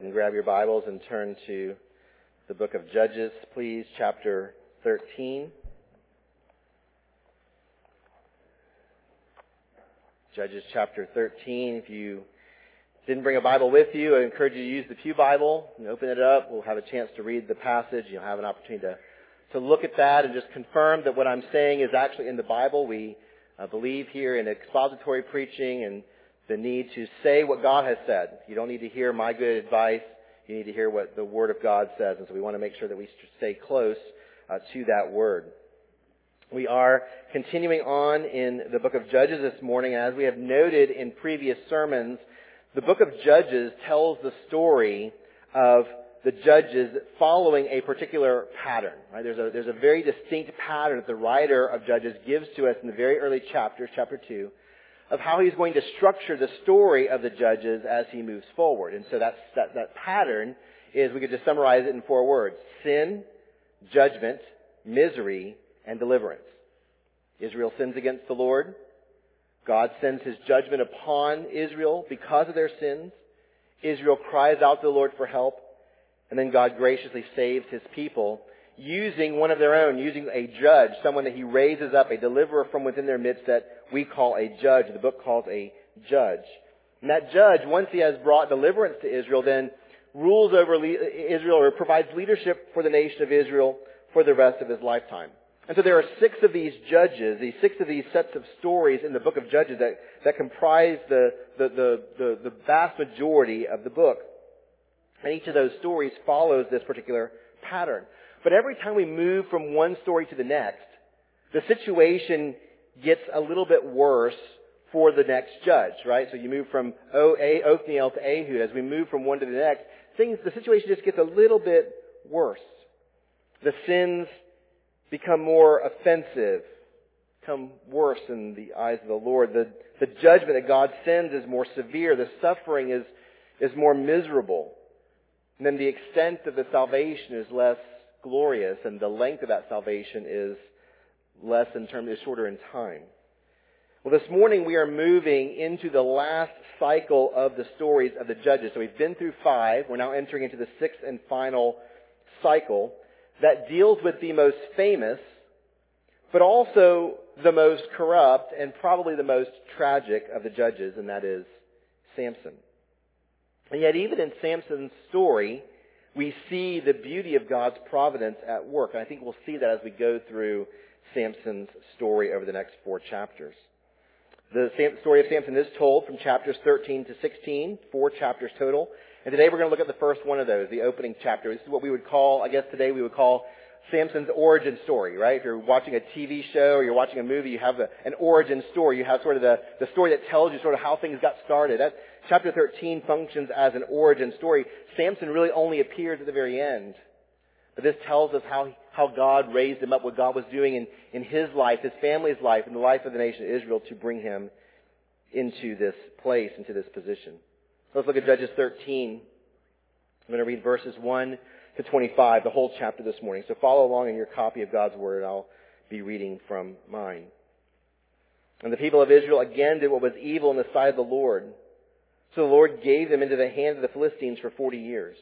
And grab your Bibles and turn to the book of Judges, please, chapter 13. Judges chapter 13. If you didn't bring a Bible with you, I encourage you to use the Pew Bible and open it up. We'll have a chance to read the passage. You'll have an opportunity to, to look at that and just confirm that what I'm saying is actually in the Bible. We uh, believe here in expository preaching and the need to say what God has said. You don't need to hear my good advice. You need to hear what the Word of God says. And so we want to make sure that we stay close uh, to that Word. We are continuing on in the book of Judges this morning. As we have noted in previous sermons, the book of Judges tells the story of the judges following a particular pattern. Right? There's, a, there's a very distinct pattern that the writer of Judges gives to us in the very early chapters, chapter 2, of how he's going to structure the story of the judges as he moves forward. And so that's, that, that pattern is, we could just summarize it in four words. Sin, judgment, misery, and deliverance. Israel sins against the Lord. God sends his judgment upon Israel because of their sins. Israel cries out to the Lord for help. And then God graciously saves his people using one of their own, using a judge, someone that he raises up, a deliverer from within their midst that we call a judge. The book calls a judge. And that judge, once he has brought deliverance to Israel, then rules over Israel or provides leadership for the nation of Israel for the rest of his lifetime. And so there are six of these judges, these six of these sets of stories in the book of Judges that, that comprise the, the, the, the, the vast majority of the book. And each of those stories follows this particular pattern. But every time we move from one story to the next, the situation gets a little bit worse for the next judge, right? So you move from o- a- Othniel to Ehud. As we move from one to the next, things, the situation just gets a little bit worse. The sins become more offensive, become worse in the eyes of the Lord. The, the judgment that God sends is more severe. The suffering is, is more miserable. And then the extent of the salvation is less glorious, and the length of that salvation is less in terms, is shorter in time. Well, this morning we are moving into the last cycle of the stories of the judges. So we've been through five. We're now entering into the sixth and final cycle that deals with the most famous, but also the most corrupt and probably the most tragic of the judges, and that is Samson. And yet even in Samson's story, we see the beauty of God's providence at work. And I think we'll see that as we go through Samson's story over the next four chapters. The story of Samson is told from chapters 13 to 16, four chapters total. And today we're going to look at the first one of those, the opening chapter. This is what we would call, I guess today we would call Samson's origin story, right? If you're watching a TV show or you're watching a movie, you have a, an origin story. You have sort of the, the story that tells you sort of how things got started. That, chapter 13 functions as an origin story. Samson really only appears at the very end. But this tells us how, how God raised him up, what God was doing in, in his life, his family's life, and the life of the nation of Israel to bring him into this place, into this position. Let's look at Judges 13. I'm going to read verses 1 to 25, the whole chapter this morning. So follow along in your copy of God's Word. I'll be reading from mine. And the people of Israel again did what was evil in the sight of the Lord. So the Lord gave them into the hand of the Philistines for 40 years.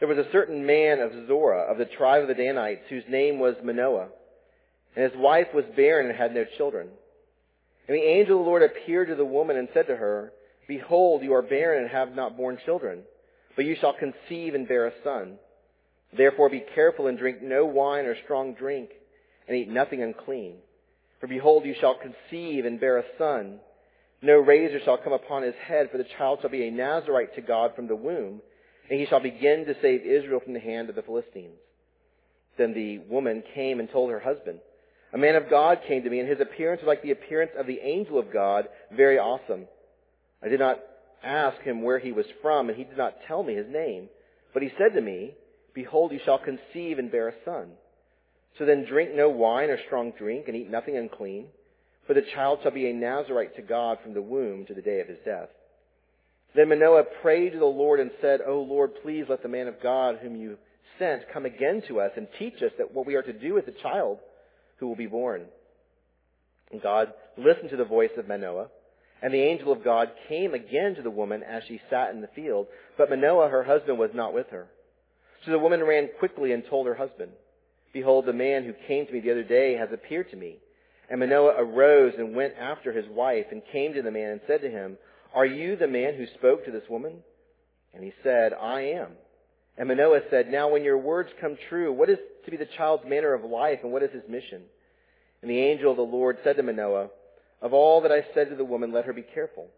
There was a certain man of Zorah, of the tribe of the Danites, whose name was Manoah. And his wife was barren and had no children. And the angel of the Lord appeared to the woman and said to her, Behold, you are barren and have not borne children, but you shall conceive and bear a son. Therefore be careful and drink no wine or strong drink, and eat nothing unclean. For behold, you shall conceive and bear a son. No razor shall come upon his head, for the child shall be a Nazarite to God from the womb, and he shall begin to save Israel from the hand of the Philistines. Then the woman came and told her husband, A man of God came to me, and his appearance was like the appearance of the angel of God, very awesome. I did not ask him where he was from, and he did not tell me his name. But he said to me, Behold, you shall conceive and bear a son. So then drink no wine or strong drink, and eat nothing unclean, for the child shall be a Nazarite to God from the womb to the day of his death. Then Manoah prayed to the Lord and said, O Lord, please let the man of God whom you sent come again to us and teach us that what we are to do with the child who will be born. And God listened to the voice of Manoah. And the angel of God came again to the woman as she sat in the field, but Manoah, her husband, was not with her. So the woman ran quickly and told her husband, Behold, the man who came to me the other day has appeared to me. And Manoah arose and went after his wife and came to the man and said to him, Are you the man who spoke to this woman? And he said, I am. And Manoah said, Now when your words come true, what is to be the child's manner of life and what is his mission? And the angel of the Lord said to Manoah, Of all that I said to the woman, let her be careful.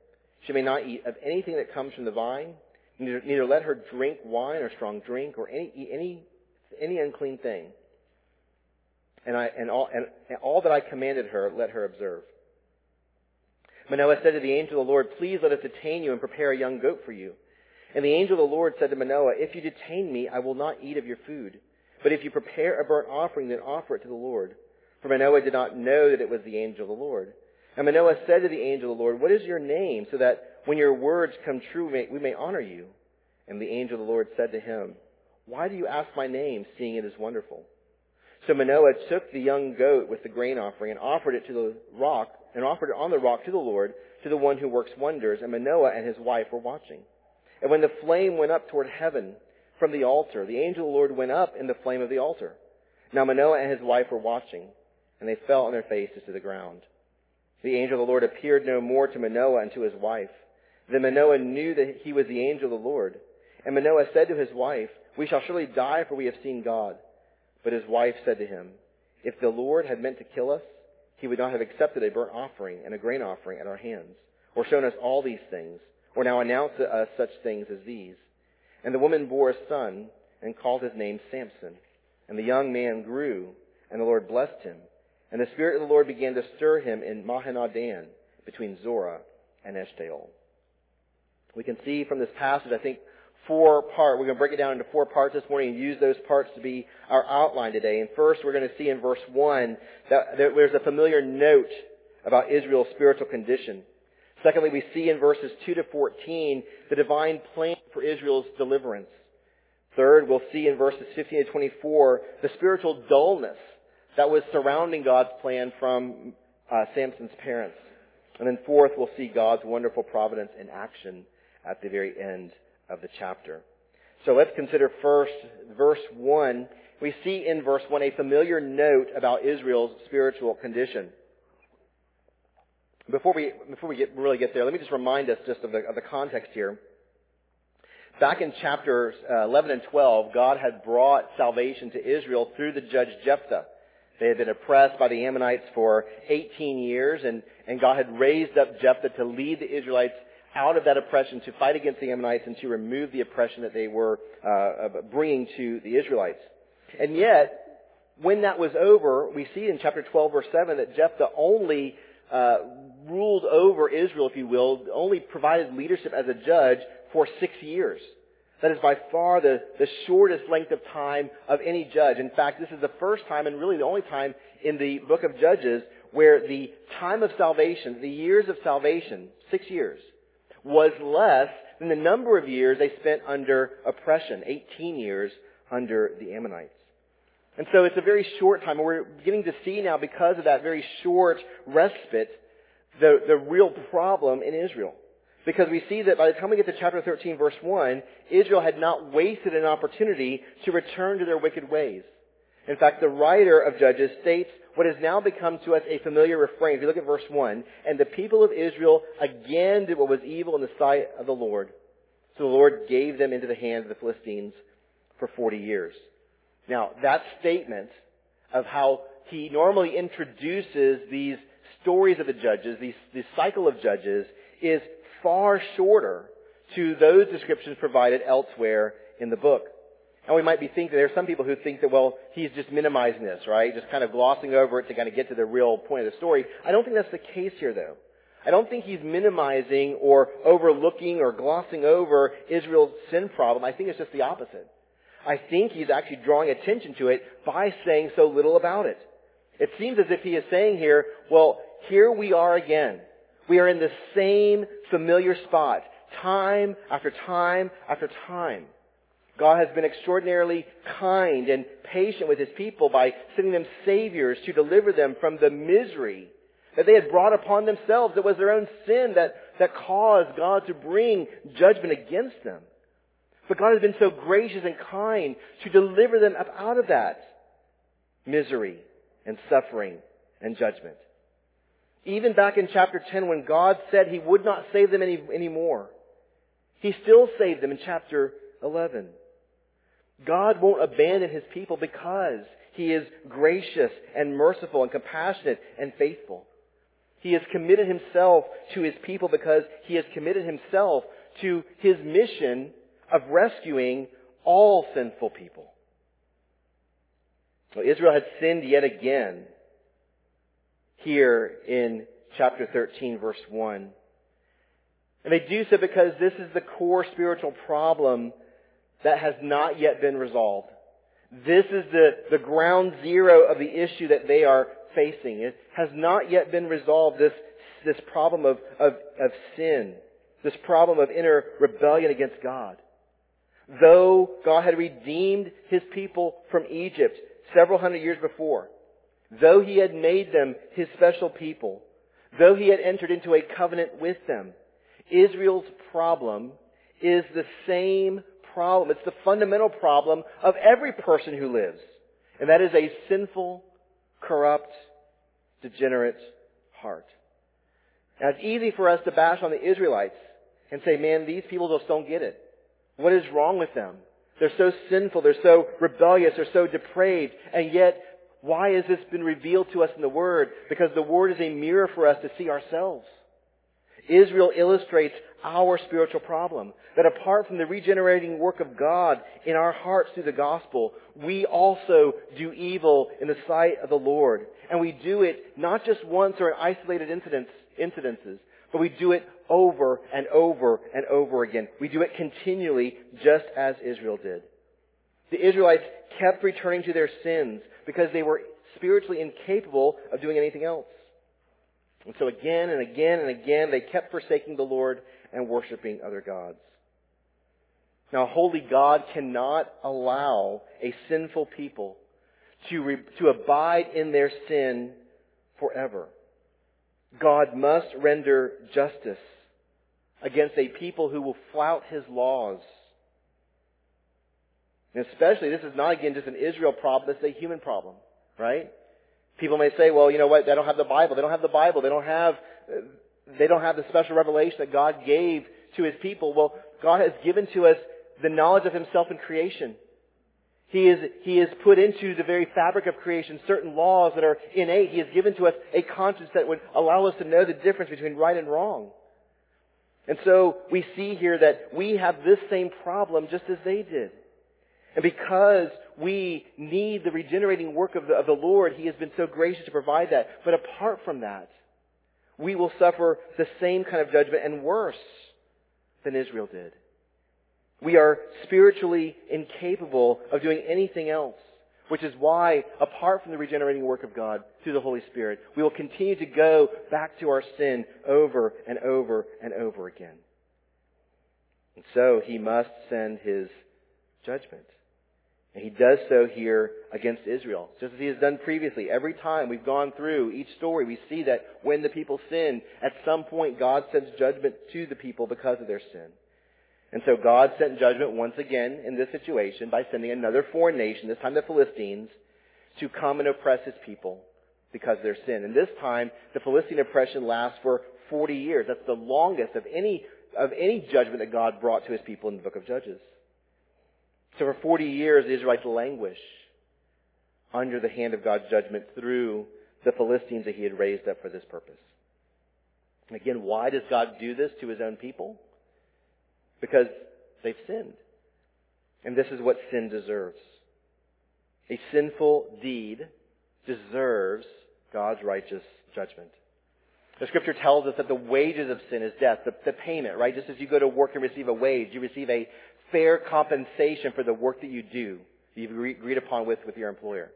She may not eat of anything that comes from the vine, neither, neither let her drink wine or strong drink or any, any, any unclean thing and, I, and, all, and, and all that I commanded her, let her observe. Manoah said to the angel of the Lord, Please let us detain you and prepare a young goat for you. And the angel of the Lord said to Manoah, If you detain me, I will not eat of your food. But if you prepare a burnt offering, then offer it to the Lord. For Manoah did not know that it was the angel of the Lord. And Manoah said to the angel of the Lord, What is your name, so that when your words come true, we may, honor you? And the angel of the Lord said to him, Why do you ask my name, seeing it is wonderful? So Manoah took the young goat with the grain offering and offered it to the rock, and offered it on the rock to the Lord, to the one who works wonders. And Manoah and his wife were watching. And when the flame went up toward heaven from the altar, the angel of the Lord went up in the flame of the altar. Now Manoah and his wife were watching, and they fell on their faces to the ground. The angel of the Lord appeared no more to Manoah and to his wife. Then Manoah knew that he was the angel of the Lord. And Manoah said to his wife, We shall surely die, for we have seen God. But his wife said to him, If the Lord had meant to kill us, he would not have accepted a burnt offering and a grain offering at our hands, or shown us all these things, or now announced to us such things as these. And the woman bore a son, and called his name Samson. And the young man grew, and the Lord blessed him. And the Spirit of the Lord began to stir him in Mahaneh-dan, between Zorah and Eshtaol. We can see from this passage, I think, four part. We're going to break it down into four parts this morning and use those parts to be our outline today. And first, we're going to see in verse one that there's a familiar note about Israel's spiritual condition. Secondly, we see in verses 2 to 14 the divine plan for Israel's deliverance. Third, we'll see in verses 15 to 24 the spiritual dullness that was surrounding God's plan from uh, Samson's parents. And then fourth, we'll see God's wonderful providence in action at the very end of the chapter. So let's consider first verse 1. We see in verse 1 a familiar note about Israel's spiritual condition. Before we, before we get, really get there, let me just remind us just of the, of the context here. Back in chapters uh, 11 and 12, God had brought salvation to Israel through the judge Jephthah. They had been oppressed by the Ammonites for 18 years, and, and God had raised up Jephthah to lead the Israelites out of that oppression to fight against the Ammonites and to remove the oppression that they were uh, bringing to the Israelites. And yet, when that was over, we see in chapter 12 verse 7 that Jephthah only uh, ruled over Israel, if you will, only provided leadership as a judge for six years. That is by far the, the shortest length of time of any judge. In fact, this is the first time and really the only time in the book of Judges where the time of salvation, the years of salvation, six years, was less than the number of years they spent under oppression, 18 years under the Ammonites. And so it's a very short time. And we're beginning to see now, because of that very short respite, the, the real problem in Israel. Because we see that by the time we get to chapter 13 verse 1, Israel had not wasted an opportunity to return to their wicked ways. In fact, the writer of Judges states what has now become to us a familiar refrain. If you look at verse 1, and the people of Israel again did what was evil in the sight of the Lord. So the Lord gave them into the hands of the Philistines for 40 years. Now, that statement of how he normally introduces these stories of the judges, these, this cycle of judges, is far shorter to those descriptions provided elsewhere in the book. And we might be thinking, there are some people who think that, well, he's just minimizing this, right? Just kind of glossing over it to kind of get to the real point of the story. I don't think that's the case here, though. I don't think he's minimizing or overlooking or glossing over Israel's sin problem. I think it's just the opposite. I think he's actually drawing attention to it by saying so little about it. It seems as if he is saying here, well, here we are again. We are in the same familiar spot, time after time after time. God has been extraordinarily kind and patient with his people by sending them saviors to deliver them from the misery that they had brought upon themselves. It was their own sin that, that caused God to bring judgment against them. But God has been so gracious and kind to deliver them up out of that misery and suffering and judgment. Even back in chapter 10 when God said he would not save them any, anymore, he still saved them in chapter 11. God won't abandon his people because he is gracious and merciful and compassionate and faithful. He has committed himself to his people because he has committed himself to his mission of rescuing all sinful people. Well, Israel had sinned yet again here in chapter 13 verse 1. And they do so because this is the core spiritual problem that has not yet been resolved. This is the, the ground zero of the issue that they are facing. It has not yet been resolved, this, this problem of, of, of sin, this problem of inner rebellion against God. Though God had redeemed His people from Egypt several hundred years before, though He had made them His special people, though He had entered into a covenant with them, Israel's problem is the same problem. It's the fundamental problem of every person who lives. And that is a sinful, corrupt, degenerate heart. Now it's easy for us to bash on the Israelites and say, man, these people just don't get it. What is wrong with them? They're so sinful, they're so rebellious, they're so depraved, and yet, why has this been revealed to us in the Word? Because the Word is a mirror for us to see ourselves. Israel illustrates our spiritual problem. That apart from the regenerating work of God in our hearts through the gospel, we also do evil in the sight of the Lord. And we do it not just once or in isolated incidents, incidences, but we do it over and over and over again. We do it continually just as Israel did. The Israelites kept returning to their sins because they were spiritually incapable of doing anything else. And so again and again and again, they kept forsaking the Lord and worshiping other gods. Now, holy God cannot allow a sinful people to, re, to abide in their sin forever. God must render justice against a people who will flout his laws. And especially, this is not again just an Israel problem, it's a human problem, right? People may say, well, you know what, they don't have the Bible. They don't have the Bible. They don't have, uh, they don't have the special revelation that God gave to His people. Well, God has given to us the knowledge of Himself in creation. He is, he has put into the very fabric of creation certain laws that are innate. He has given to us a conscience that would allow us to know the difference between right and wrong. And so we see here that we have this same problem just as they did. And because we need the regenerating work of the, of the Lord, He has been so gracious to provide that. But apart from that, we will suffer the same kind of judgment and worse than Israel did. We are spiritually incapable of doing anything else, which is why, apart from the regenerating work of God through the Holy Spirit, we will continue to go back to our sin over and over and over again. And so He must send His judgment. And he does so here against Israel, just as he has done previously. Every time we've gone through each story, we see that when the people sin, at some point God sends judgment to the people because of their sin. And so God sent judgment once again in this situation by sending another foreign nation, this time the Philistines, to come and oppress his people because of their sin. And this time, the Philistine oppression lasts for 40 years. That's the longest of any, of any judgment that God brought to his people in the book of Judges. So for 40 years, the Israelites languish under the hand of God's judgment through the Philistines that he had raised up for this purpose. Again, why does God do this to his own people? Because they've sinned. And this is what sin deserves. A sinful deed deserves God's righteous judgment. The scripture tells us that the wages of sin is death, the, the, payment, right? Just as you go to work and receive a wage, you receive a fair compensation for the work that you do, that you've agreed upon with, with your employer.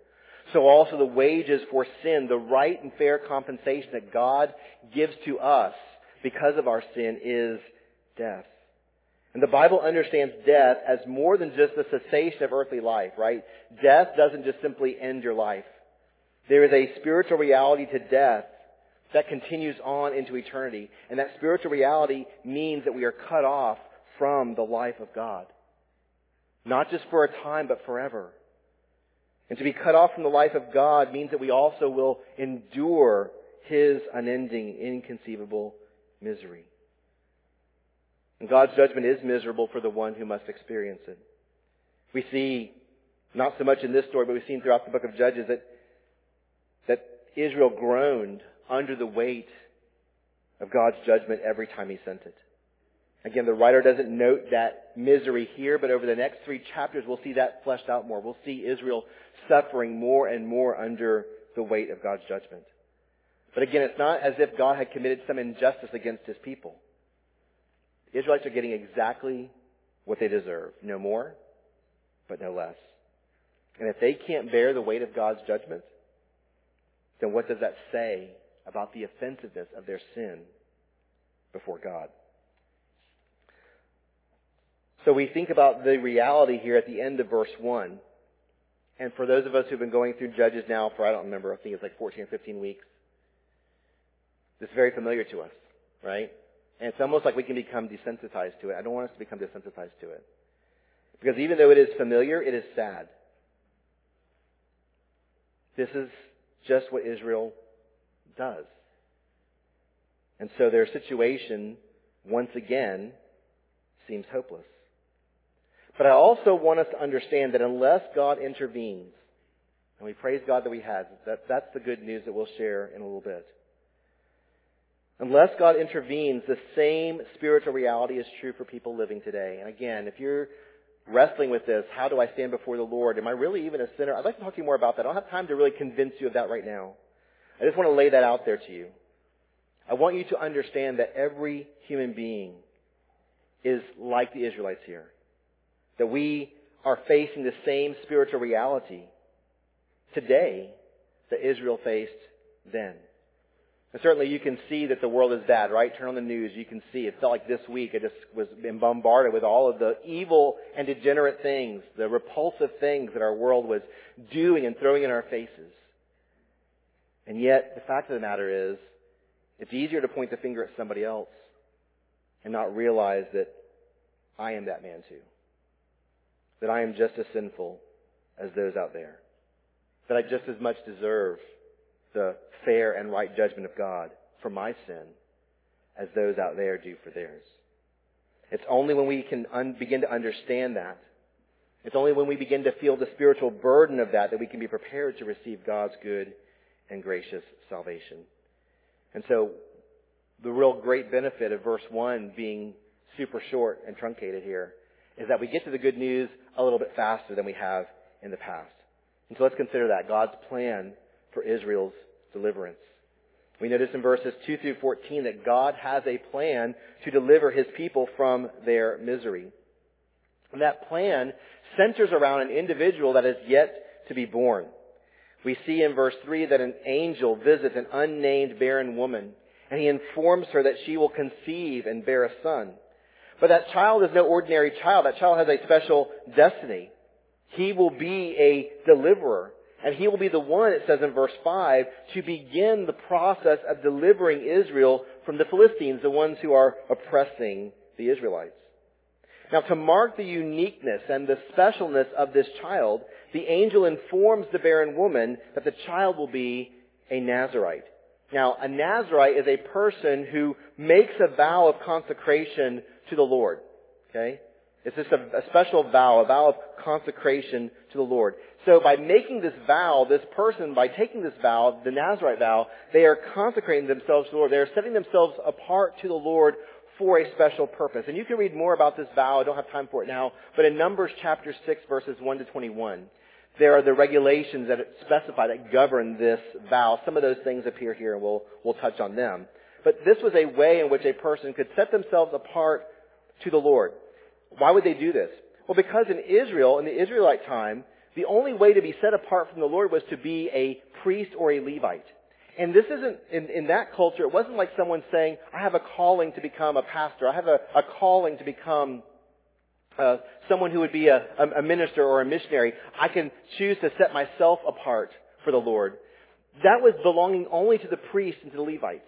So also the wages for sin, the right and fair compensation that God gives to us because of our sin is death. And the Bible understands death as more than just the cessation of earthly life, right? Death doesn't just simply end your life. There is a spiritual reality to death that continues on into eternity. And that spiritual reality means that we are cut off from the life of God. Not just for a time, but forever. And to be cut off from the life of God means that we also will endure His unending, inconceivable misery. And God's judgment is miserable for the one who must experience it. We see, not so much in this story, but we've seen throughout the book of Judges that, that Israel groaned under the weight of God's judgment every time He sent it. Again, the writer doesn't note that misery here, but over the next three chapters we'll see that fleshed out more. We'll see Israel suffering more and more under the weight of God's judgment. But again, it's not as if God had committed some injustice against His people. The Israelites are getting exactly what they deserve. No more, but no less. And if they can't bear the weight of God's judgment, then what does that say about the offensiveness of their sin before God? So we think about the reality here at the end of verse 1. And for those of us who've been going through Judges now for, I don't remember, I think it's like 14 or 15 weeks, this is very familiar to us, right? And it's almost like we can become desensitized to it. I don't want us to become desensitized to it. Because even though it is familiar, it is sad. This is just what Israel does. And so their situation, once again, seems hopeless. But I also want us to understand that unless God intervenes, and we praise God that we have, that, that's the good news that we'll share in a little bit. Unless God intervenes, the same spiritual reality is true for people living today. And again, if you're wrestling with this, how do I stand before the Lord? Am I really even a sinner? I'd like to talk to you more about that. I don't have time to really convince you of that right now. I just want to lay that out there to you. I want you to understand that every human being is like the Israelites here. That we are facing the same spiritual reality today that Israel faced then. And certainly you can see that the world is bad, right? Turn on the news, you can see. It felt like this week I just was bombarded with all of the evil and degenerate things, the repulsive things that our world was doing and throwing in our faces. And yet, the fact of the matter is, it's easier to point the finger at somebody else and not realize that I am that man too. That I am just as sinful as those out there. That I just as much deserve the fair and right judgment of God for my sin as those out there do for theirs. It's only when we can un- begin to understand that, it's only when we begin to feel the spiritual burden of that that we can be prepared to receive God's good and gracious salvation. And so, the real great benefit of verse 1 being super short and truncated here is that we get to the good news a little bit faster than we have in the past. And so let's consider that God's plan for Israel's deliverance. We notice in verses 2 through 14 that God has a plan to deliver his people from their misery. And that plan centers around an individual that is yet to be born. We see in verse 3 that an angel visits an unnamed barren woman, and he informs her that she will conceive and bear a son. But that child is no ordinary child. That child has a special destiny. He will be a deliverer. And he will be the one, it says in verse 5, to begin the process of delivering Israel from the Philistines, the ones who are oppressing the Israelites. Now, to mark the uniqueness and the specialness of this child, the angel informs the barren woman that the child will be a Nazarite. Now, a Nazarite is a person who makes a vow of consecration to the Lord. Okay? It's just a, a special vow, a vow of consecration to the Lord. So by making this vow, this person, by taking this vow, the Nazarite vow, they are consecrating themselves to the Lord. They are setting themselves apart to the Lord for a special purpose. And you can read more about this vow. I don't have time for it now. But in Numbers chapter 6 verses 1 to 21, there are the regulations that specify, that govern this vow. Some of those things appear here and we'll, we'll touch on them. But this was a way in which a person could set themselves apart to the Lord. Why would they do this? Well, because in Israel, in the Israelite time, the only way to be set apart from the Lord was to be a priest or a Levite. And this isn't, in, in that culture, it wasn't like someone saying, I have a calling to become a pastor. I have a, a calling to become uh, someone who would be a, a minister or a missionary. I can choose to set myself apart for the Lord. that was belonging only to the priests and to the Levites.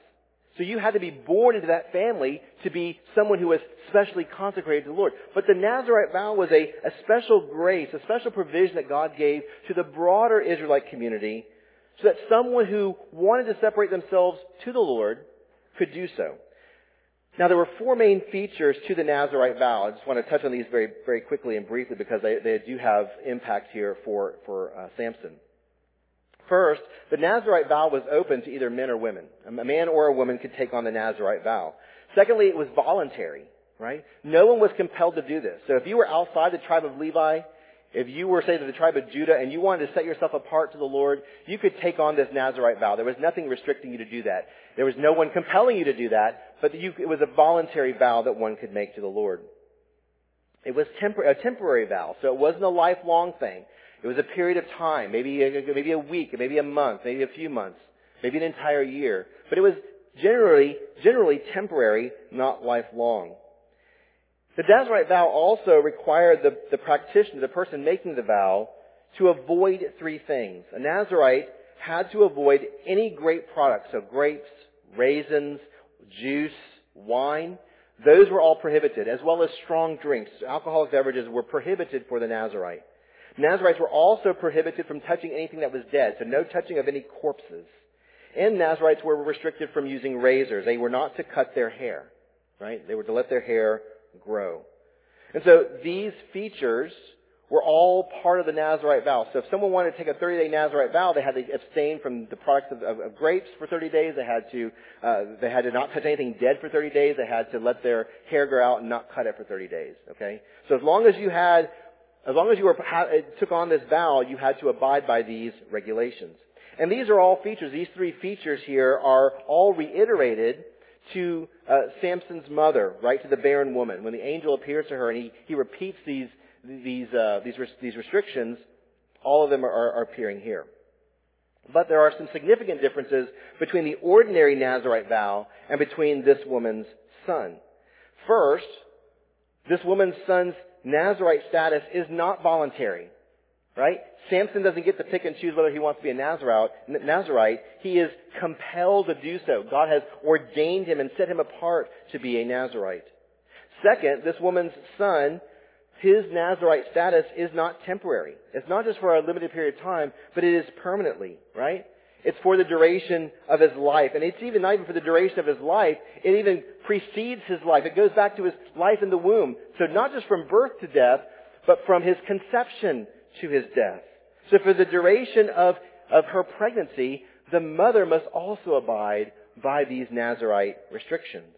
So you had to be born into that family to be someone who was specially consecrated to the Lord. But the Nazarite vow was a, a special grace, a special provision that God gave to the broader Israelite community so that someone who wanted to separate themselves to the Lord could do so. Now there were four main features to the Nazarite vow. I just want to touch on these very, very quickly and briefly because they, they do have impact here for, for uh, Samson. First, the Nazarite vow was open to either men or women. A man or a woman could take on the Nazarite vow. Secondly, it was voluntary, right? No one was compelled to do this. So if you were outside the tribe of Levi, if you were, say, to the tribe of Judah and you wanted to set yourself apart to the Lord, you could take on this Nazarite vow. There was nothing restricting you to do that. There was no one compelling you to do that, but you, it was a voluntary vow that one could make to the Lord. It was tempor- a temporary vow, so it wasn't a lifelong thing. It was a period of time, maybe a, maybe a week, maybe a month, maybe a few months, maybe an entire year. But it was generally, generally temporary, not lifelong. The Nazarite vow also required the, the practitioner, the person making the vow, to avoid three things. A Nazarite had to avoid any grape products, so grapes, raisins, juice, wine. Those were all prohibited, as well as strong drinks. Alcoholic beverages were prohibited for the Nazarite. Nazarites were also prohibited from touching anything that was dead, so no touching of any corpses. And Nazarites were restricted from using razors. They were not to cut their hair, right? They were to let their hair grow. And so these features were all part of the Nazarite vow. So if someone wanted to take a 30-day Nazarite vow, they had to abstain from the products of, of, of grapes for 30 days. They had to uh, they had to not touch anything dead for 30 days. They had to let their hair grow out and not cut it for 30 days. Okay, so as long as you had as long as you were, took on this vow, you had to abide by these regulations. And these are all features. These three features here are all reiterated to uh, Samson's mother, right, to the barren woman. When the angel appears to her and he, he repeats these, these, uh, these, these restrictions, all of them are, are appearing here. But there are some significant differences between the ordinary Nazarite vow and between this woman's son. First, this woman's son's Nazarite status is not voluntary. Right? Samson doesn't get to pick and choose whether he wants to be a Nazarite. Nazarite. He is compelled to do so. God has ordained him and set him apart to be a Nazarite. Second, this woman's son, his Nazarite status is not temporary. It's not just for a limited period of time, but it is permanently, right? It's for the duration of his life. And it's even not even for the duration of his life. It even precedes his life. It goes back to his life in the womb. So not just from birth to death, but from his conception to his death. So for the duration of, of her pregnancy, the mother must also abide by these Nazarite restrictions.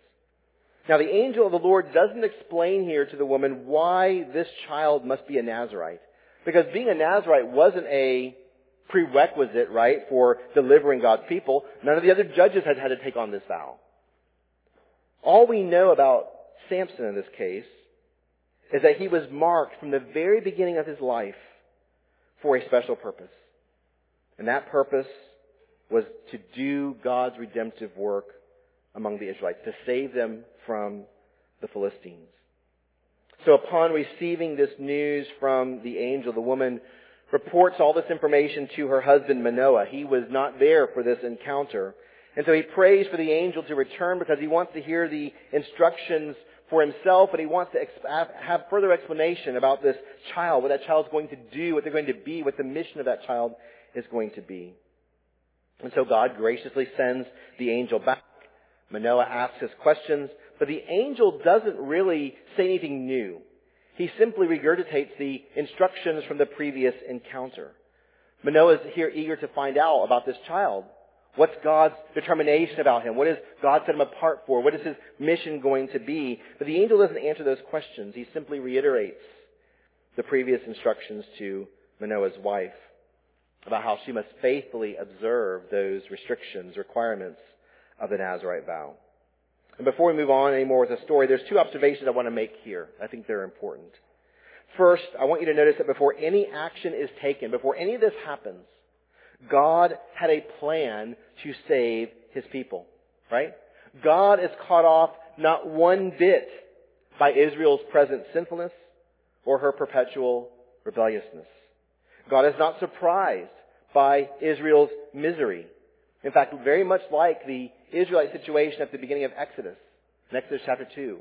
Now the angel of the Lord doesn't explain here to the woman why this child must be a Nazarite. Because being a Nazarite wasn't a prerequisite, right, for delivering God's people. None of the other judges had had to take on this vow. All we know about Samson in this case is that he was marked from the very beginning of his life for a special purpose. And that purpose was to do God's redemptive work among the Israelites, to save them from the Philistines. So upon receiving this news from the angel, the woman reports all this information to her husband Manoah. He was not there for this encounter. And so he prays for the angel to return because he wants to hear the instructions for himself and he wants to have further explanation about this child, what that child is going to do, what they're going to be, what the mission of that child is going to be. And so God graciously sends the angel back. Manoah asks his questions, but the angel doesn't really say anything new. He simply regurgitates the instructions from the previous encounter. Manoah is here eager to find out about this child. What's God's determination about him? What has God set him apart for? What is his mission going to be? But the angel doesn't answer those questions. He simply reiterates the previous instructions to Manoah's wife about how she must faithfully observe those restrictions, requirements of the Nazarite vow. And before we move on anymore with the story, there's two observations I want to make here. I think they're important. First, I want you to notice that before any action is taken, before any of this happens, God had a plan to save his people. Right? God is caught off not one bit by Israel's present sinfulness or her perpetual rebelliousness. God is not surprised by Israel's misery In fact, very much like the Israelite situation at the beginning of Exodus, in Exodus chapter 2.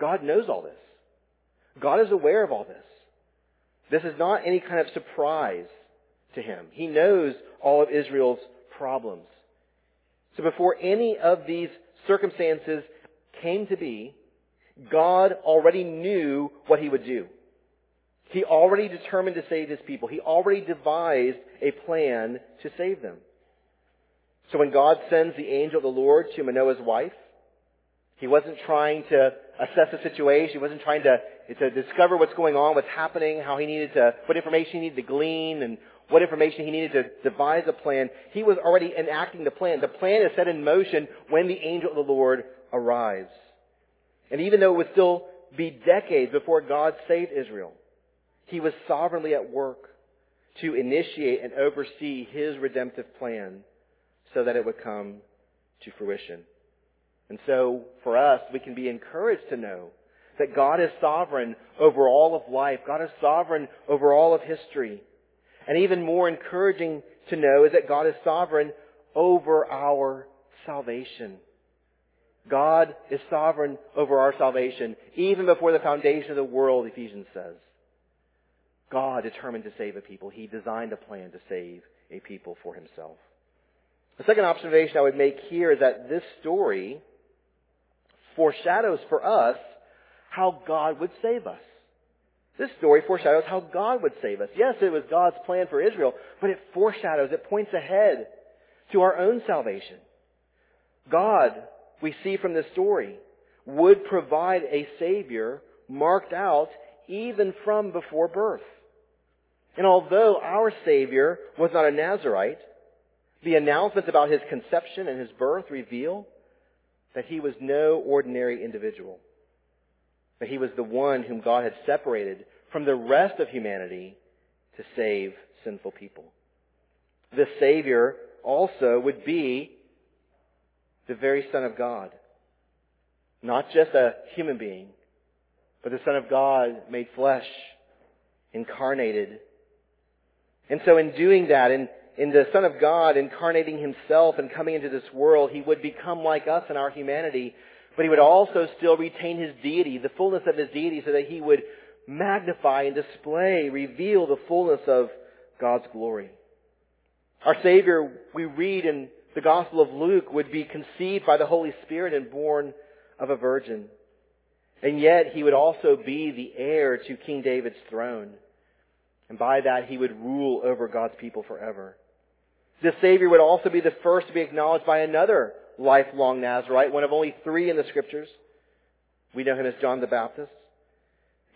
God knows all this. God is aware of all this. This is not any kind of surprise to him. He knows all of Israel's problems. So before any of these circumstances came to be, God already knew what he would do. He already determined to save his people. He already devised a plan to save them. So when God sends the angel of the Lord to Manoah's wife, he wasn't trying to assess the situation. He wasn't trying to, to discover what's going on, what's happening, how he needed to, what information he needed to glean, and what information he needed to devise a plan. He was already enacting the plan. The plan is set in motion when the angel of the Lord arrives. And even though it would still be decades before God saved Israel, he was sovereignly at work to initiate and oversee his redemptive plan so that it would come to fruition. And so for us, we can be encouraged to know that God is sovereign over all of life. God is sovereign over all of history. And even more encouraging to know is that God is sovereign over our salvation. God is sovereign over our salvation, even before the foundation of the world, Ephesians says. God determined to save a people. He designed a plan to save a people for himself. The second observation I would make here is that this story foreshadows for us how God would save us. This story foreshadows how God would save us. Yes, it was God's plan for Israel, but it foreshadows, it points ahead to our own salvation. God, we see from this story, would provide a Savior marked out even from before birth. And although our Savior was not a Nazarite, the announcements about his conception and his birth reveal that he was no ordinary individual. That he was the one whom God had separated from the rest of humanity to save sinful people. The Savior also would be the very Son of God. Not just a human being, but the Son of God made flesh, incarnated. And so in doing that, in in the Son of God incarnating himself and coming into this world, he would become like us in our humanity, but he would also still retain his deity, the fullness of his deity, so that he would magnify and display, reveal the fullness of God's glory. Our Savior, we read in the Gospel of Luke, would be conceived by the Holy Spirit and born of a virgin. And yet he would also be the heir to King David's throne. And by that he would rule over God's people forever. This Savior would also be the first to be acknowledged by another lifelong Nazarite, one of only three in the Scriptures. We know him as John the Baptist.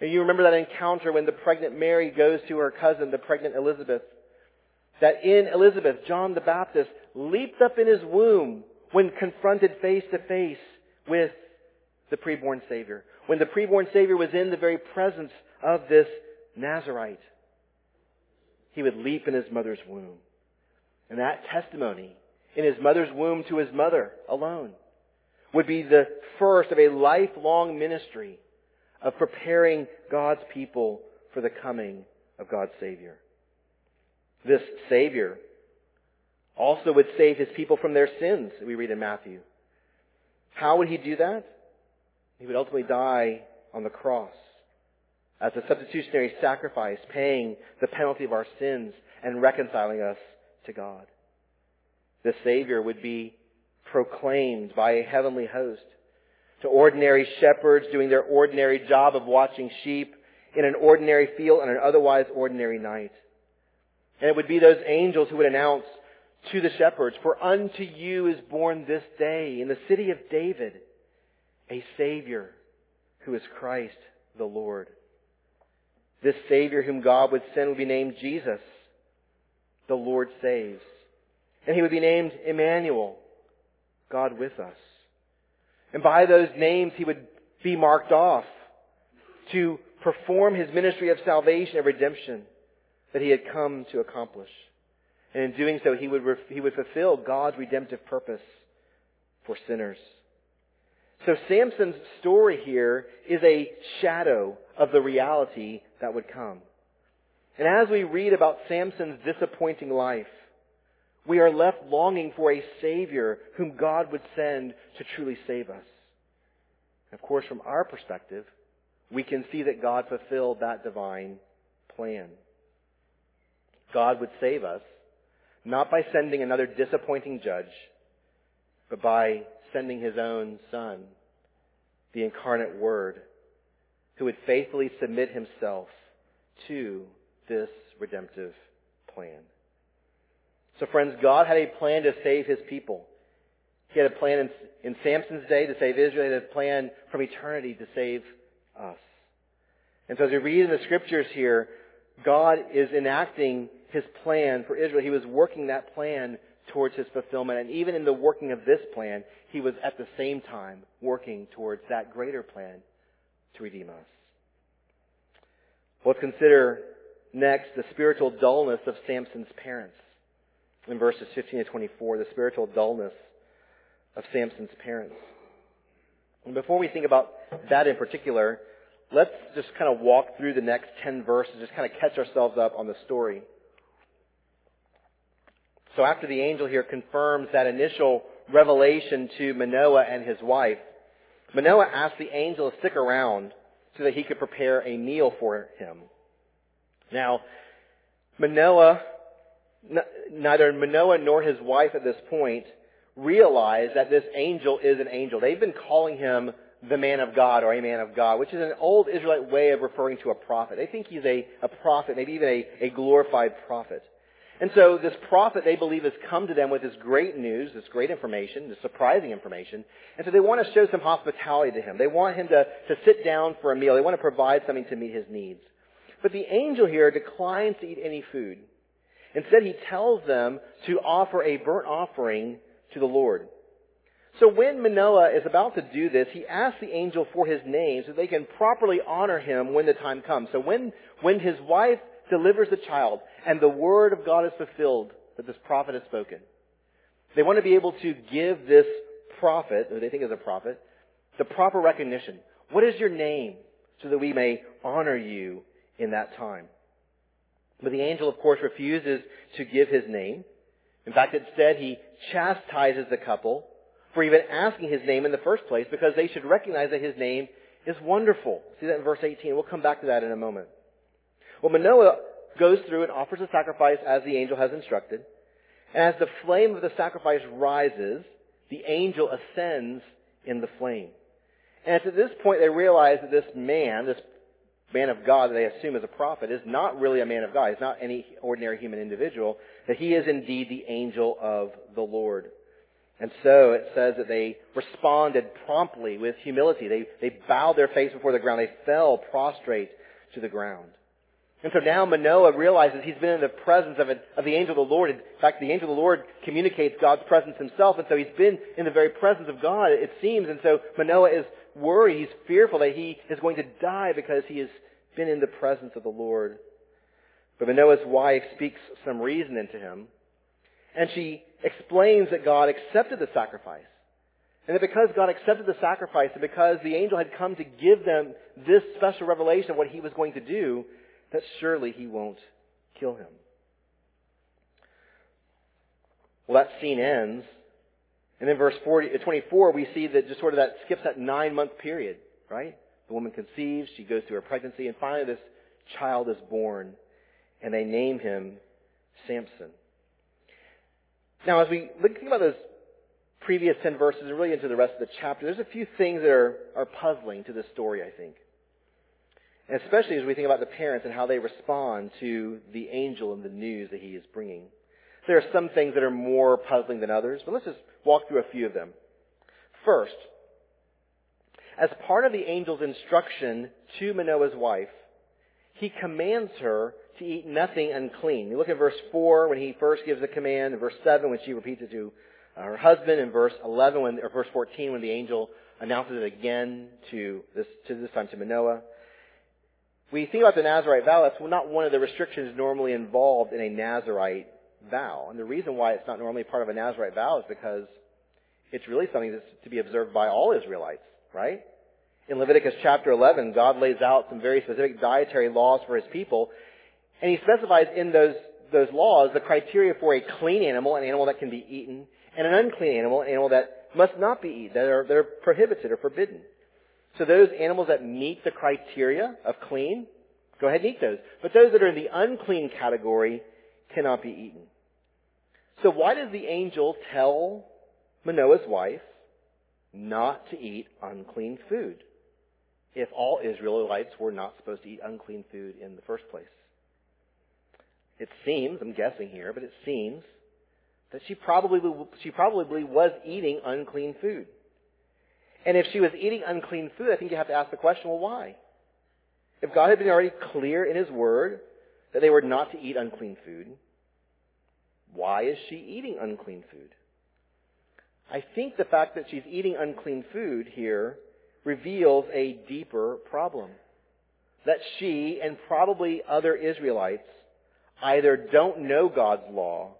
And you remember that encounter when the pregnant Mary goes to her cousin, the pregnant Elizabeth. That in Elizabeth, John the Baptist leaped up in his womb when confronted face to face with the preborn Savior. When the preborn Savior was in the very presence of this Nazarite. He would leap in his mother's womb. And that testimony in his mother's womb to his mother alone would be the first of a lifelong ministry of preparing God's people for the coming of God's Savior. This Savior also would save his people from their sins, we read in Matthew. How would he do that? He would ultimately die on the cross as a substitutionary sacrifice, paying the penalty of our sins and reconciling us to God. The Savior would be proclaimed by a heavenly host to ordinary shepherds doing their ordinary job of watching sheep in an ordinary field on an otherwise ordinary night. And it would be those angels who would announce to the shepherds, For unto you is born this day in the city of David a Savior who is Christ the Lord. This Savior whom God would send would be named Jesus, the Lord saves. And he would be named Emmanuel, God with us. And by those names he would be marked off to perform his ministry of salvation and redemption that he had come to accomplish. And in doing so, he would, he would fulfill God's redemptive purpose for sinners. So Samson's story here is a shadow of the reality that would come. And as we read about Samson's disappointing life, we are left longing for a Savior whom God would send to truly save us. Of course, from our perspective, we can see that God fulfilled that divine plan. God would save us, not by sending another disappointing judge, but by sending his own Son, the incarnate Word, who would faithfully submit himself to this redemptive plan. So friends, God had a plan to save his people. He had a plan in, in Samson's day to save Israel. He had a plan from eternity to save us. And so as we read in the scriptures here, God is enacting his plan for Israel. He was working that plan towards his fulfillment. And even in the working of this plan, he was at the same time working towards that greater plan to redeem us. Let's consider next the spiritual dullness of Samson's parents. In verses 15 to 24, the spiritual dullness of Samson's parents. And before we think about that in particular, let's just kind of walk through the next 10 verses, just kind of catch ourselves up on the story. So after the angel here confirms that initial revelation to Manoah and his wife, Manoah asked the angel to stick around so that he could prepare a meal for him. Now, Manoah, neither Manoah nor his wife at this point realize that this angel is an angel. They've been calling him the man of God or a man of God, which is an old Israelite way of referring to a prophet. They think he's a, a prophet, maybe even a, a glorified prophet. And so this prophet, they believe, has come to them with this great news, this great information, this surprising information. And so they want to show some hospitality to him. They want him to, to sit down for a meal. They want to provide something to meet his needs. But the angel here declines to eat any food. Instead, he tells them to offer a burnt offering to the Lord. So when Manoah is about to do this, he asks the angel for his name so they can properly honor him when the time comes. So when, when his wife delivers the child and the word of God is fulfilled that this prophet has spoken, they want to be able to give this prophet, who they think is a prophet, the proper recognition. What is your name? So that we may honor you in that time. But the angel, of course, refuses to give his name. In fact, instead, he chastises the couple for even asking his name in the first place because they should recognize that his name is wonderful. See that in verse 18. We'll come back to that in a moment. Well, Manoah goes through and offers a sacrifice as the angel has instructed. And as the flame of the sacrifice rises, the angel ascends in the flame. And it's at this point they realize that this man, this man of God that they assume is a prophet, is not really a man of God. He's not any ordinary human individual. That he is indeed the angel of the Lord. And so it says that they responded promptly with humility. They, they bowed their face before the ground. They fell prostrate to the ground. And so now Manoah realizes he's been in the presence of, a, of the angel of the Lord. In fact, the angel of the Lord communicates God's presence himself. And so he's been in the very presence of God, it seems. And so Manoah is worried. He's fearful that he is going to die because he has been in the presence of the Lord. But Manoah's wife speaks some reason into him. And she explains that God accepted the sacrifice. And that because God accepted the sacrifice and because the angel had come to give them this special revelation of what he was going to do, that surely he won't kill him. Well, that scene ends. And in verse 40, uh, 24, we see that just sort of that skips that nine month period, right? The woman conceives, she goes through her pregnancy, and finally this child is born, and they name him Samson. Now, as we think about those previous 10 verses and really into the rest of the chapter, there's a few things that are, are puzzling to this story, I think. And especially as we think about the parents and how they respond to the angel and the news that he is bringing. There are some things that are more puzzling than others, but let's just walk through a few of them. First, as part of the angel's instruction to Manoah's wife, he commands her to eat nothing unclean. You look at verse 4 when he first gives the command, and verse 7 when she repeats it to her husband, and verse 11 when, or verse 14 when the angel announces it again to this, to this time to Manoah. We think about the Nazarite vow, that's not one of the restrictions normally involved in a Nazarite vow. And the reason why it's not normally part of a Nazarite vow is because it's really something that's to be observed by all Israelites, right? In Leviticus chapter 11, God lays out some very specific dietary laws for his people, and he specifies in those, those laws the criteria for a clean animal, an animal that can be eaten, and an unclean animal, an animal that must not be eaten, that are, that are prohibited or forbidden. So those animals that meet the criteria of clean, go ahead and eat those. But those that are in the unclean category cannot be eaten. So why does the angel tell Manoah's wife not to eat unclean food if all Israelites were not supposed to eat unclean food in the first place? It seems, I'm guessing here, but it seems that she probably, she probably was eating unclean food. And if she was eating unclean food, I think you have to ask the question, well, why? If God had been already clear in His Word that they were not to eat unclean food, why is she eating unclean food? I think the fact that she's eating unclean food here reveals a deeper problem. That she and probably other Israelites either don't know God's law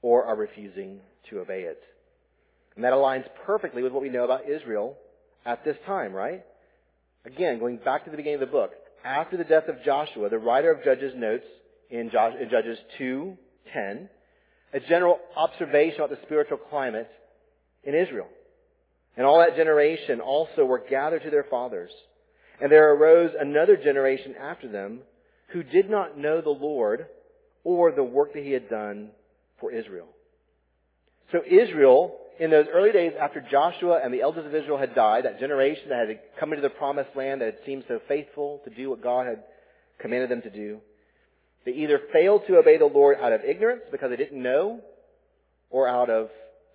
or are refusing to obey it. And that aligns perfectly with what we know about Israel at this time, right? Again, going back to the beginning of the book, after the death of Joshua, the writer of Judges notes in, Judges 2:10 a general observation about the spiritual climate in Israel. And all that generation also were gathered to their fathers. And there arose another generation after them who did not know the Lord or the work that he had done for Israel. So Israel, in those early days after Joshua and the elders of Israel had died, that generation that had come into the promised land that had seemed so faithful to do what God had commanded them to do, they either failed to obey the Lord out of ignorance because they didn't know, or out of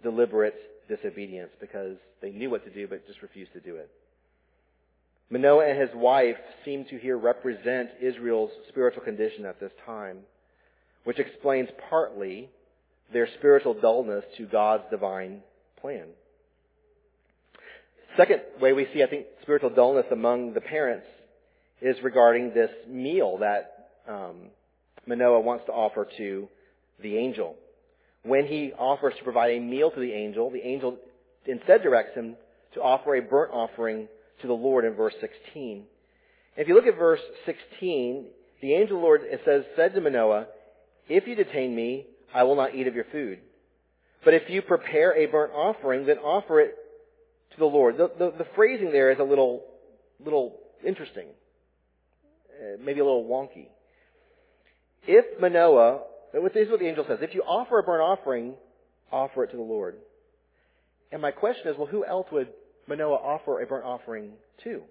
deliberate disobedience because they knew what to do but just refused to do it. Manoah and his wife seem to here represent Israel's spiritual condition at this time, which explains partly their spiritual dullness to God's divine plan. Second way we see, I think, spiritual dullness among the parents is regarding this meal that um, Manoah wants to offer to the angel. When he offers to provide a meal to the angel, the angel instead directs him to offer a burnt offering to the Lord in verse 16. If you look at verse 16, the angel of the Lord, it says, said to Manoah, If you detain me, I will not eat of your food. But if you prepare a burnt offering, then offer it to the Lord. The, the, the phrasing there is a little, little interesting. Uh, maybe a little wonky. If Manoah, this is what the angel says, if you offer a burnt offering, offer it to the Lord. And my question is, well, who else would Manoah offer a burnt offering to?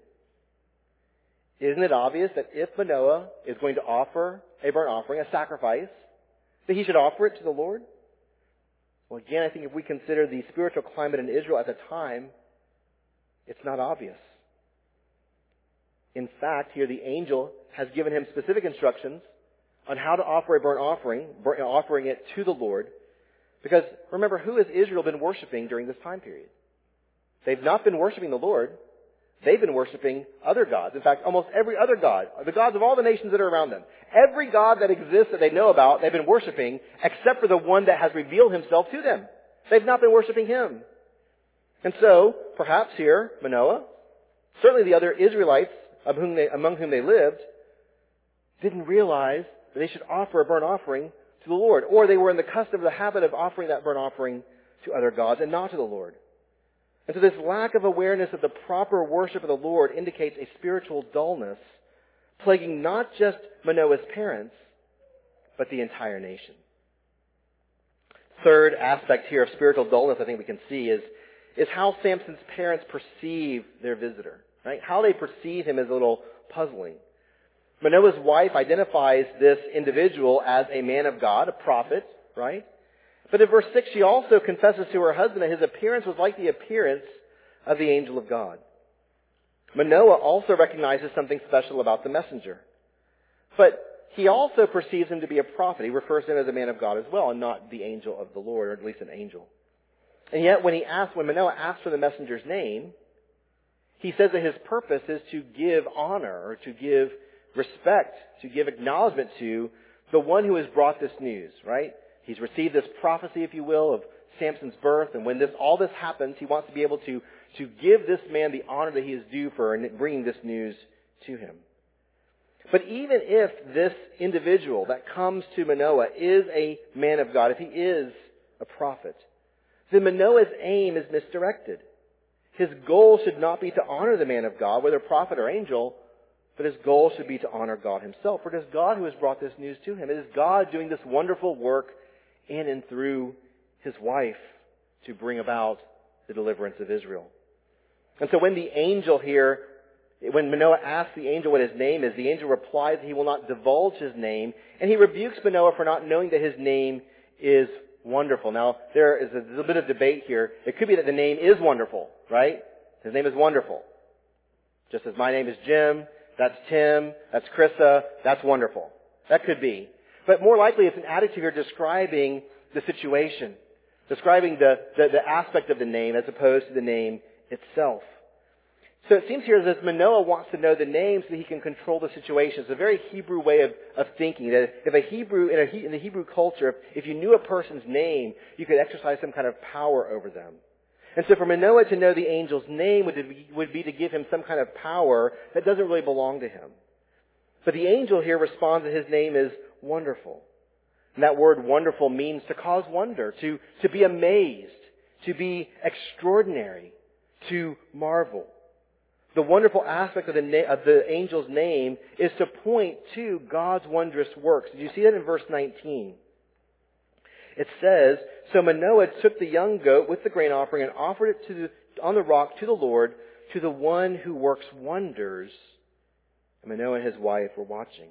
Isn't it obvious that if Manoah is going to offer a burnt offering, a sacrifice, that he should offer it to the Lord? Well, again, I think if we consider the spiritual climate in Israel at the time, it's not obvious. In fact, here the angel has given him specific instructions on how to offer a burnt offering, offering it to the Lord. Because remember, who has Israel been worshiping during this time period? They've not been worshiping the Lord. They've been worshiping other gods. In fact, almost every other god, the gods of all the nations that are around them. Every god that exists that they know about, they've been worshiping, except for the one that has revealed himself to them. They've not been worshiping him. And so, perhaps here, Manoah, certainly the other Israelites among whom they, among whom they lived, didn't realize that they should offer a burnt offering to the Lord. Or they were in the custom, of the habit of offering that burnt offering to other gods and not to the Lord. And so this lack of awareness of the proper worship of the Lord indicates a spiritual dullness plaguing not just Manoah's parents, but the entire nation. Third aspect here of spiritual dullness I think we can see is, is how Samson's parents perceive their visitor. Right? How they perceive him is a little puzzling. Manoah's wife identifies this individual as a man of God, a prophet, right? But in verse 6, she also confesses to her husband that his appearance was like the appearance of the angel of God. Manoah also recognizes something special about the messenger. But he also perceives him to be a prophet. He refers to him as a man of God as well, and not the angel of the Lord, or at least an angel. And yet, when he asks, when Manoah asks for the messenger's name, he says that his purpose is to give honor, or to give respect, to give acknowledgement to the one who has brought this news, right? He's received this prophecy, if you will, of Samson's birth, and when this, all this happens, he wants to be able to, to give this man the honor that he is due for bringing this news to him. But even if this individual that comes to Manoah is a man of God, if he is a prophet, then Manoah's aim is misdirected. His goal should not be to honor the man of God, whether prophet or angel, but his goal should be to honor God himself. For it is God who has brought this news to him. It is God doing this wonderful work in and through his wife to bring about the deliverance of Israel. And so when the angel here, when Manoah asks the angel what his name is, the angel replies that he will not divulge his name, and he rebukes Manoah for not knowing that his name is wonderful. Now, there is a little bit of debate here. It could be that the name is wonderful, right? His name is wonderful. Just as my name is Jim, that's Tim, that's Krissa, that's wonderful. That could be. But more likely it's an adjective here describing the situation, describing the, the, the aspect of the name as opposed to the name itself. So it seems here that Manoah wants to know the name so that he can control the situation. It's a very Hebrew way of, of thinking. That if a Hebrew, in, a, in the Hebrew culture, if, if you knew a person's name, you could exercise some kind of power over them. And so for Manoah to know the angel's name would be, would be to give him some kind of power that doesn't really belong to him. But the angel here responds that his name is wonderful. And that word wonderful means to cause wonder, to, to be amazed, to be extraordinary, to marvel. The wonderful aspect of the, na- of the angel's name is to point to God's wondrous works. Did you see that in verse 19? It says, So Manoah took the young goat with the grain offering and offered it to the, on the rock to the Lord, to the one who works wonders. And Manoah and his wife were watching.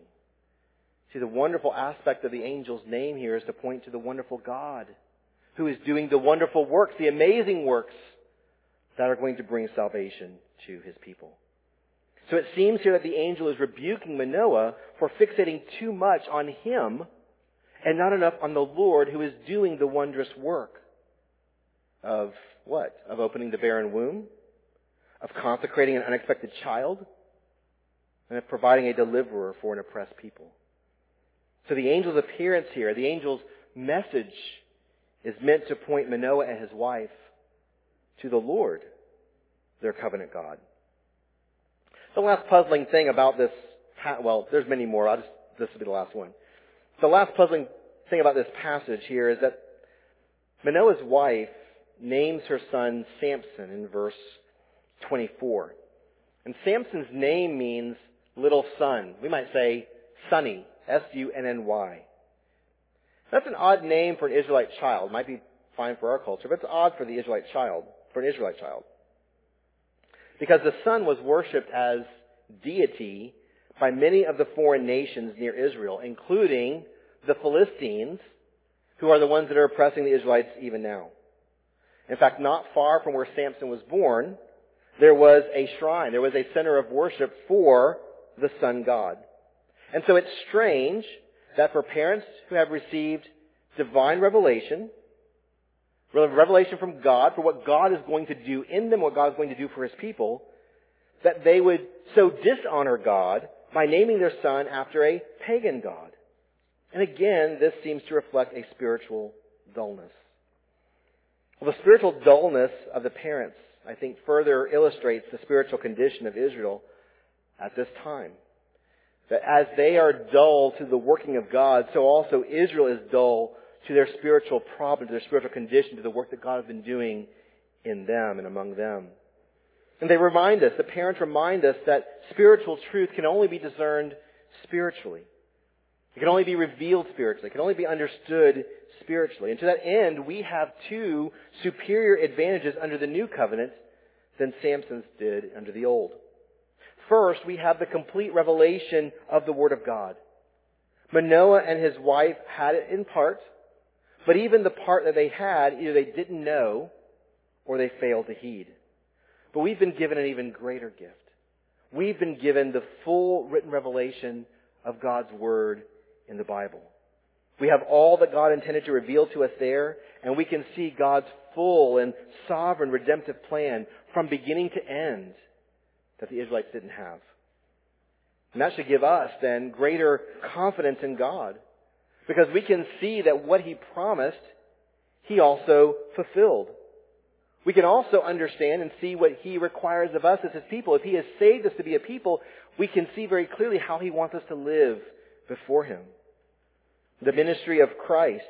See, the wonderful aspect of the angel's name here is to point to the wonderful God who is doing the wonderful works, the amazing works that are going to bring salvation to his people. So it seems here that the angel is rebuking Manoah for fixating too much on him and not enough on the Lord who is doing the wondrous work of what? Of opening the barren womb, of consecrating an unexpected child, and of providing a deliverer for an oppressed people. So the angel's appearance here, the angel's message is meant to point Manoah and his wife to the Lord, their covenant God. The last puzzling thing about this, well, there's many more. I'll just, this will be the last one. The last puzzling thing about this passage here is that Manoah's wife names her son Samson in verse 24. And Samson's name means little son. We might say Sunny, S-U-N-N-Y. That's an odd name for an Israelite child. Might be fine for our culture, but it's odd for the Israelite child for an Israelite child. Because the sun was worshipped as deity by many of the foreign nations near Israel, including the Philistines, who are the ones that are oppressing the Israelites even now. In fact, not far from where Samson was born, there was a shrine, there was a center of worship for the sun god. And so it's strange that for parents who have received divine revelation, revelation from God for what God is going to do in them, what God is going to do for His people, that they would so dishonor God by naming their son after a pagan God. And again, this seems to reflect a spiritual dullness. Well, the spiritual dullness of the parents, I think, further illustrates the spiritual condition of Israel at this time. That as they are dull to the working of God, so also Israel is dull to their spiritual problem, to their spiritual condition, to the work that God has been doing in them and among them. And they remind us, the parents remind us that spiritual truth can only be discerned spiritually. It can only be revealed spiritually. It can only be understood spiritually. And to that end, we have two superior advantages under the new covenant than Samson's did under the old. First, we have the complete revelation of the Word of God. Manoah and his wife had it in part, but even the part that they had, either they didn't know or they failed to heed. But we've been given an even greater gift. We've been given the full written revelation of God's Word in the Bible. We have all that God intended to reveal to us there, and we can see God's full and sovereign redemptive plan from beginning to end that the Israelites didn't have. And that should give us then greater confidence in God because we can see that what He promised, He also fulfilled. We can also understand and see what He requires of us as His people. If He has saved us to be a people, we can see very clearly how he wants us to live before him. The ministry of Christ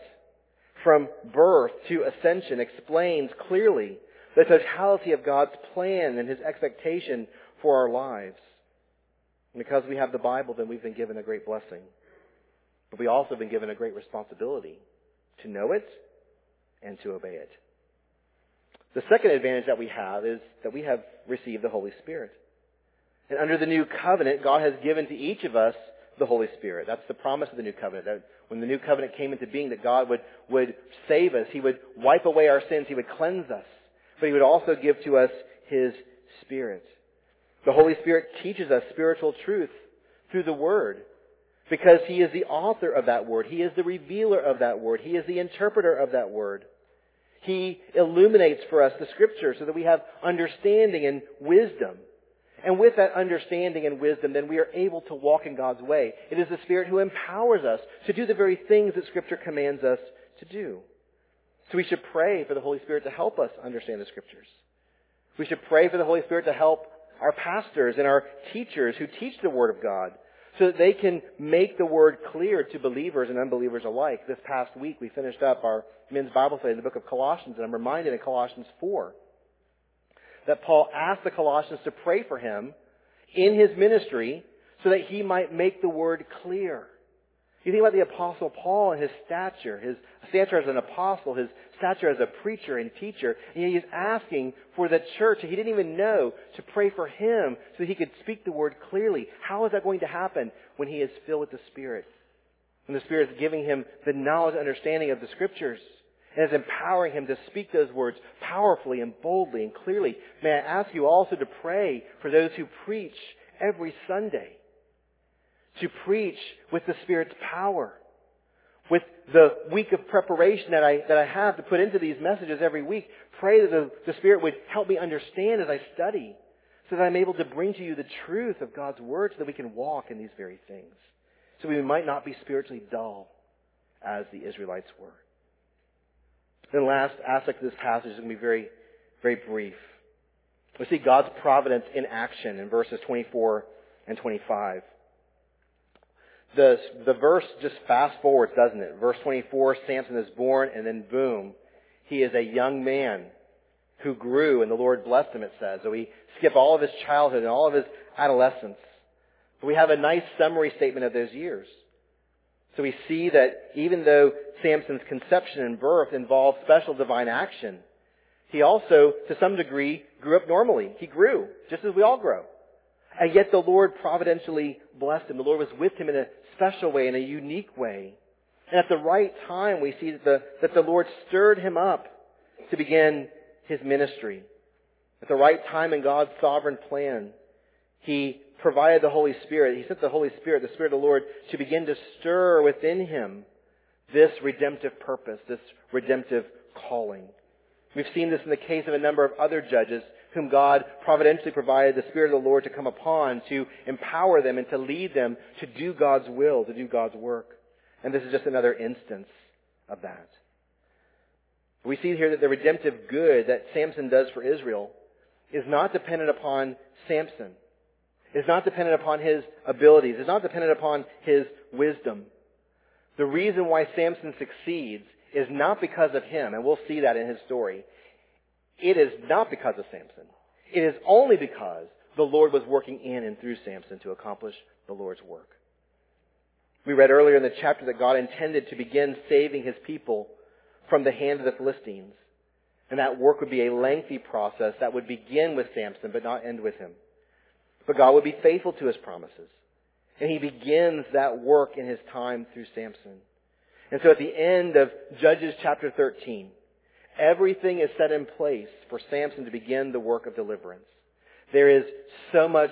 from birth to ascension explains clearly the totality of God's plan and his expectation for our lives. And because we have the Bible, then we've been given a great blessing. But we've also been given a great responsibility to know it and to obey it. The second advantage that we have is that we have received the Holy Spirit. And under the new covenant, God has given to each of us the Holy Spirit. That's the promise of the new covenant. That when the new covenant came into being, that God would, would save us. He would wipe away our sins. He would cleanse us. But He would also give to us His Spirit. The Holy Spirit teaches us spiritual truth through the Word. Because He is the author of that Word. He is the revealer of that Word. He is the interpreter of that Word. He illuminates for us the Scripture so that we have understanding and wisdom. And with that understanding and wisdom, then we are able to walk in God's way. It is the Spirit who empowers us to do the very things that Scripture commands us to do. So we should pray for the Holy Spirit to help us understand the Scriptures. We should pray for the Holy Spirit to help our pastors and our teachers who teach the Word of God so that they can make the Word clear to believers and unbelievers alike. This past week we finished up our men's Bible study in the book of Colossians and I'm reminded in Colossians 4 that Paul asked the Colossians to pray for him in his ministry so that he might make the word clear. You think about the apostle Paul and his stature, his stature as an apostle, his stature as a preacher and teacher, and he's asking for the church he didn't even know to pray for him so that he could speak the word clearly. How is that going to happen when he is filled with the Spirit? When the Spirit is giving him the knowledge and understanding of the scriptures and is empowering him to speak those words powerfully and boldly and clearly. May I ask you also to pray for those who preach every Sunday. To preach with the Spirit's power. With the week of preparation that I, that I have to put into these messages every week, pray that the, the Spirit would help me understand as I study so that I'm able to bring to you the truth of God's Word so that we can walk in these very things. So we might not be spiritually dull as the Israelites were. Then the last aspect of this passage is going to be very, very brief. We see God's providence in action in verses 24 and 25. The, the verse just fast forwards, doesn't it? Verse 24, Samson is born, and then boom, he is a young man who grew, and the Lord blessed him, it says. So we skip all of his childhood and all of his adolescence. But we have a nice summary statement of those years. So we see that even though Samson's conception and birth involved special divine action, he also, to some degree, grew up normally. He grew, just as we all grow. And yet the Lord providentially blessed him. The Lord was with him in a special way, in a unique way. And at the right time, we see that the, that the Lord stirred him up to begin his ministry. At the right time in God's sovereign plan, he provided the Holy Spirit. He sent the Holy Spirit, the Spirit of the Lord, to begin to stir within him this redemptive purpose, this redemptive calling. We've seen this in the case of a number of other judges whom God providentially provided the Spirit of the Lord to come upon, to empower them and to lead them to do God's will, to do God's work. And this is just another instance of that. We see here that the redemptive good that Samson does for Israel is not dependent upon Samson is not dependent upon his abilities, is not dependent upon his wisdom. The reason why Samson succeeds is not because of him, and we'll see that in his story. It is not because of Samson. It is only because the Lord was working in and through Samson to accomplish the Lord's work. We read earlier in the chapter that God intended to begin saving his people from the hand of the Philistines. And that work would be a lengthy process that would begin with Samson but not end with him. But God would be faithful to his promises. And he begins that work in his time through Samson. And so at the end of Judges chapter 13, everything is set in place for Samson to begin the work of deliverance. There is so much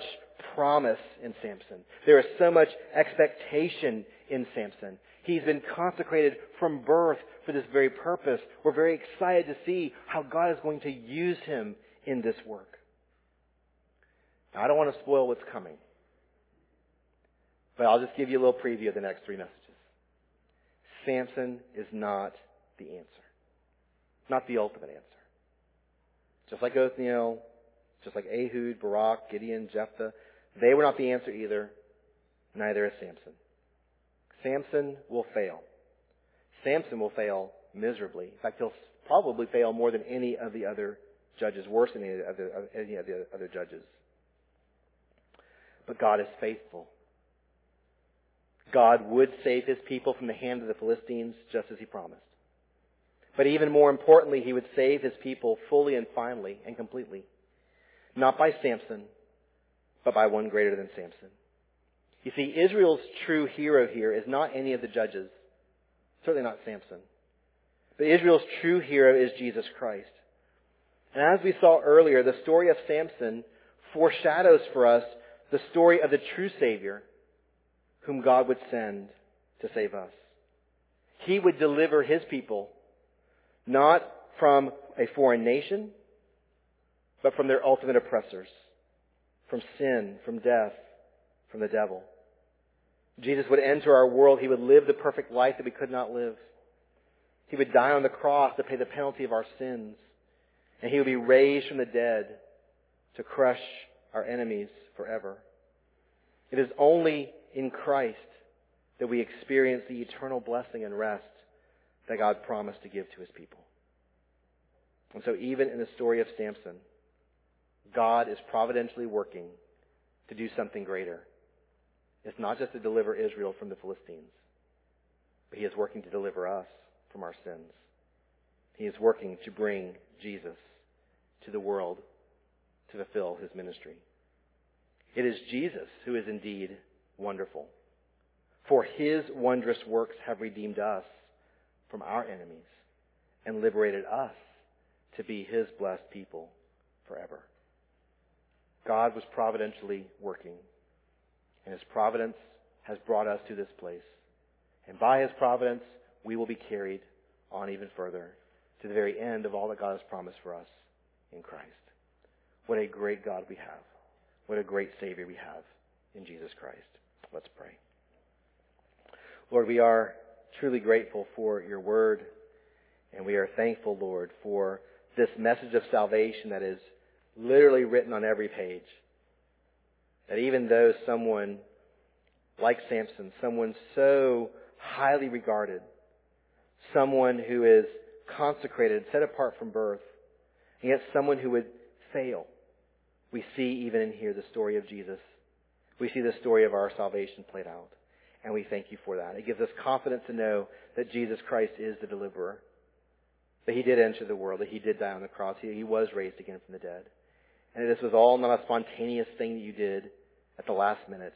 promise in Samson. There is so much expectation in Samson. He's been consecrated from birth for this very purpose. We're very excited to see how God is going to use him in this work. Now, I don't want to spoil what's coming. But I'll just give you a little preview of the next three messages. Samson is not the answer. Not the ultimate answer. Just like Othniel, just like Ehud, Barak, Gideon, Jephthah, They were not the answer either. Neither is Samson. Samson will fail. Samson will fail miserably. In fact, he'll probably fail more than any of the other judges, worse than any of the, any of the other judges. But God is faithful. God would save his people from the hand of the Philistines just as he promised. But even more importantly, he would save his people fully and finally and completely. Not by Samson, but by one greater than Samson. You see, Israel's true hero here is not any of the judges. Certainly not Samson. But Israel's true hero is Jesus Christ. And as we saw earlier, the story of Samson foreshadows for us the story of the true Savior whom God would send to save us. He would deliver His people not from a foreign nation, but from their ultimate oppressors, from sin, from death, from the devil. Jesus would enter our world. He would live the perfect life that we could not live. He would die on the cross to pay the penalty of our sins. And he would be raised from the dead to crush our enemies forever. It is only in Christ that we experience the eternal blessing and rest that God promised to give to his people. And so even in the story of Samson, God is providentially working to do something greater. It's not just to deliver Israel from the Philistines, but he is working to deliver us from our sins. He is working to bring Jesus to the world to fulfill his ministry. It is Jesus who is indeed wonderful. For his wondrous works have redeemed us from our enemies and liberated us to be his blessed people forever. God was providentially working, and his providence has brought us to this place. And by his providence, we will be carried on even further to the very end of all that God has promised for us in Christ. What a great God we have. What a great Savior we have in Jesus Christ. Let's pray. Lord, we are truly grateful for your word, and we are thankful, Lord, for this message of salvation that is literally written on every page. That even though someone like Samson, someone so highly regarded, someone who is consecrated, set apart from birth, and yet someone who would fail, we see even in here the story of Jesus. We see the story of our salvation played out. And we thank you for that. It gives us confidence to know that Jesus Christ is the deliverer. That he did enter the world, that he did die on the cross, he, was raised again from the dead. And that this was all not a spontaneous thing that you did at the last minute,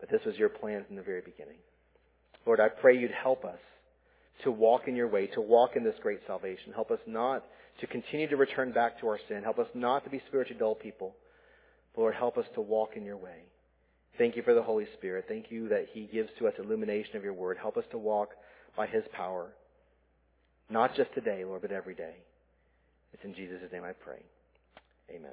but this was your plan from the very beginning. Lord, I pray you'd help us to walk in your way, to walk in this great salvation. Help us not to continue to return back to our sin. Help us not to be spiritually dull people. Lord, help us to walk in your way. Thank you for the Holy Spirit. Thank you that He gives to us illumination of your word. Help us to walk by His power. Not just today, Lord, but every day. It's in Jesus' name I pray. Amen.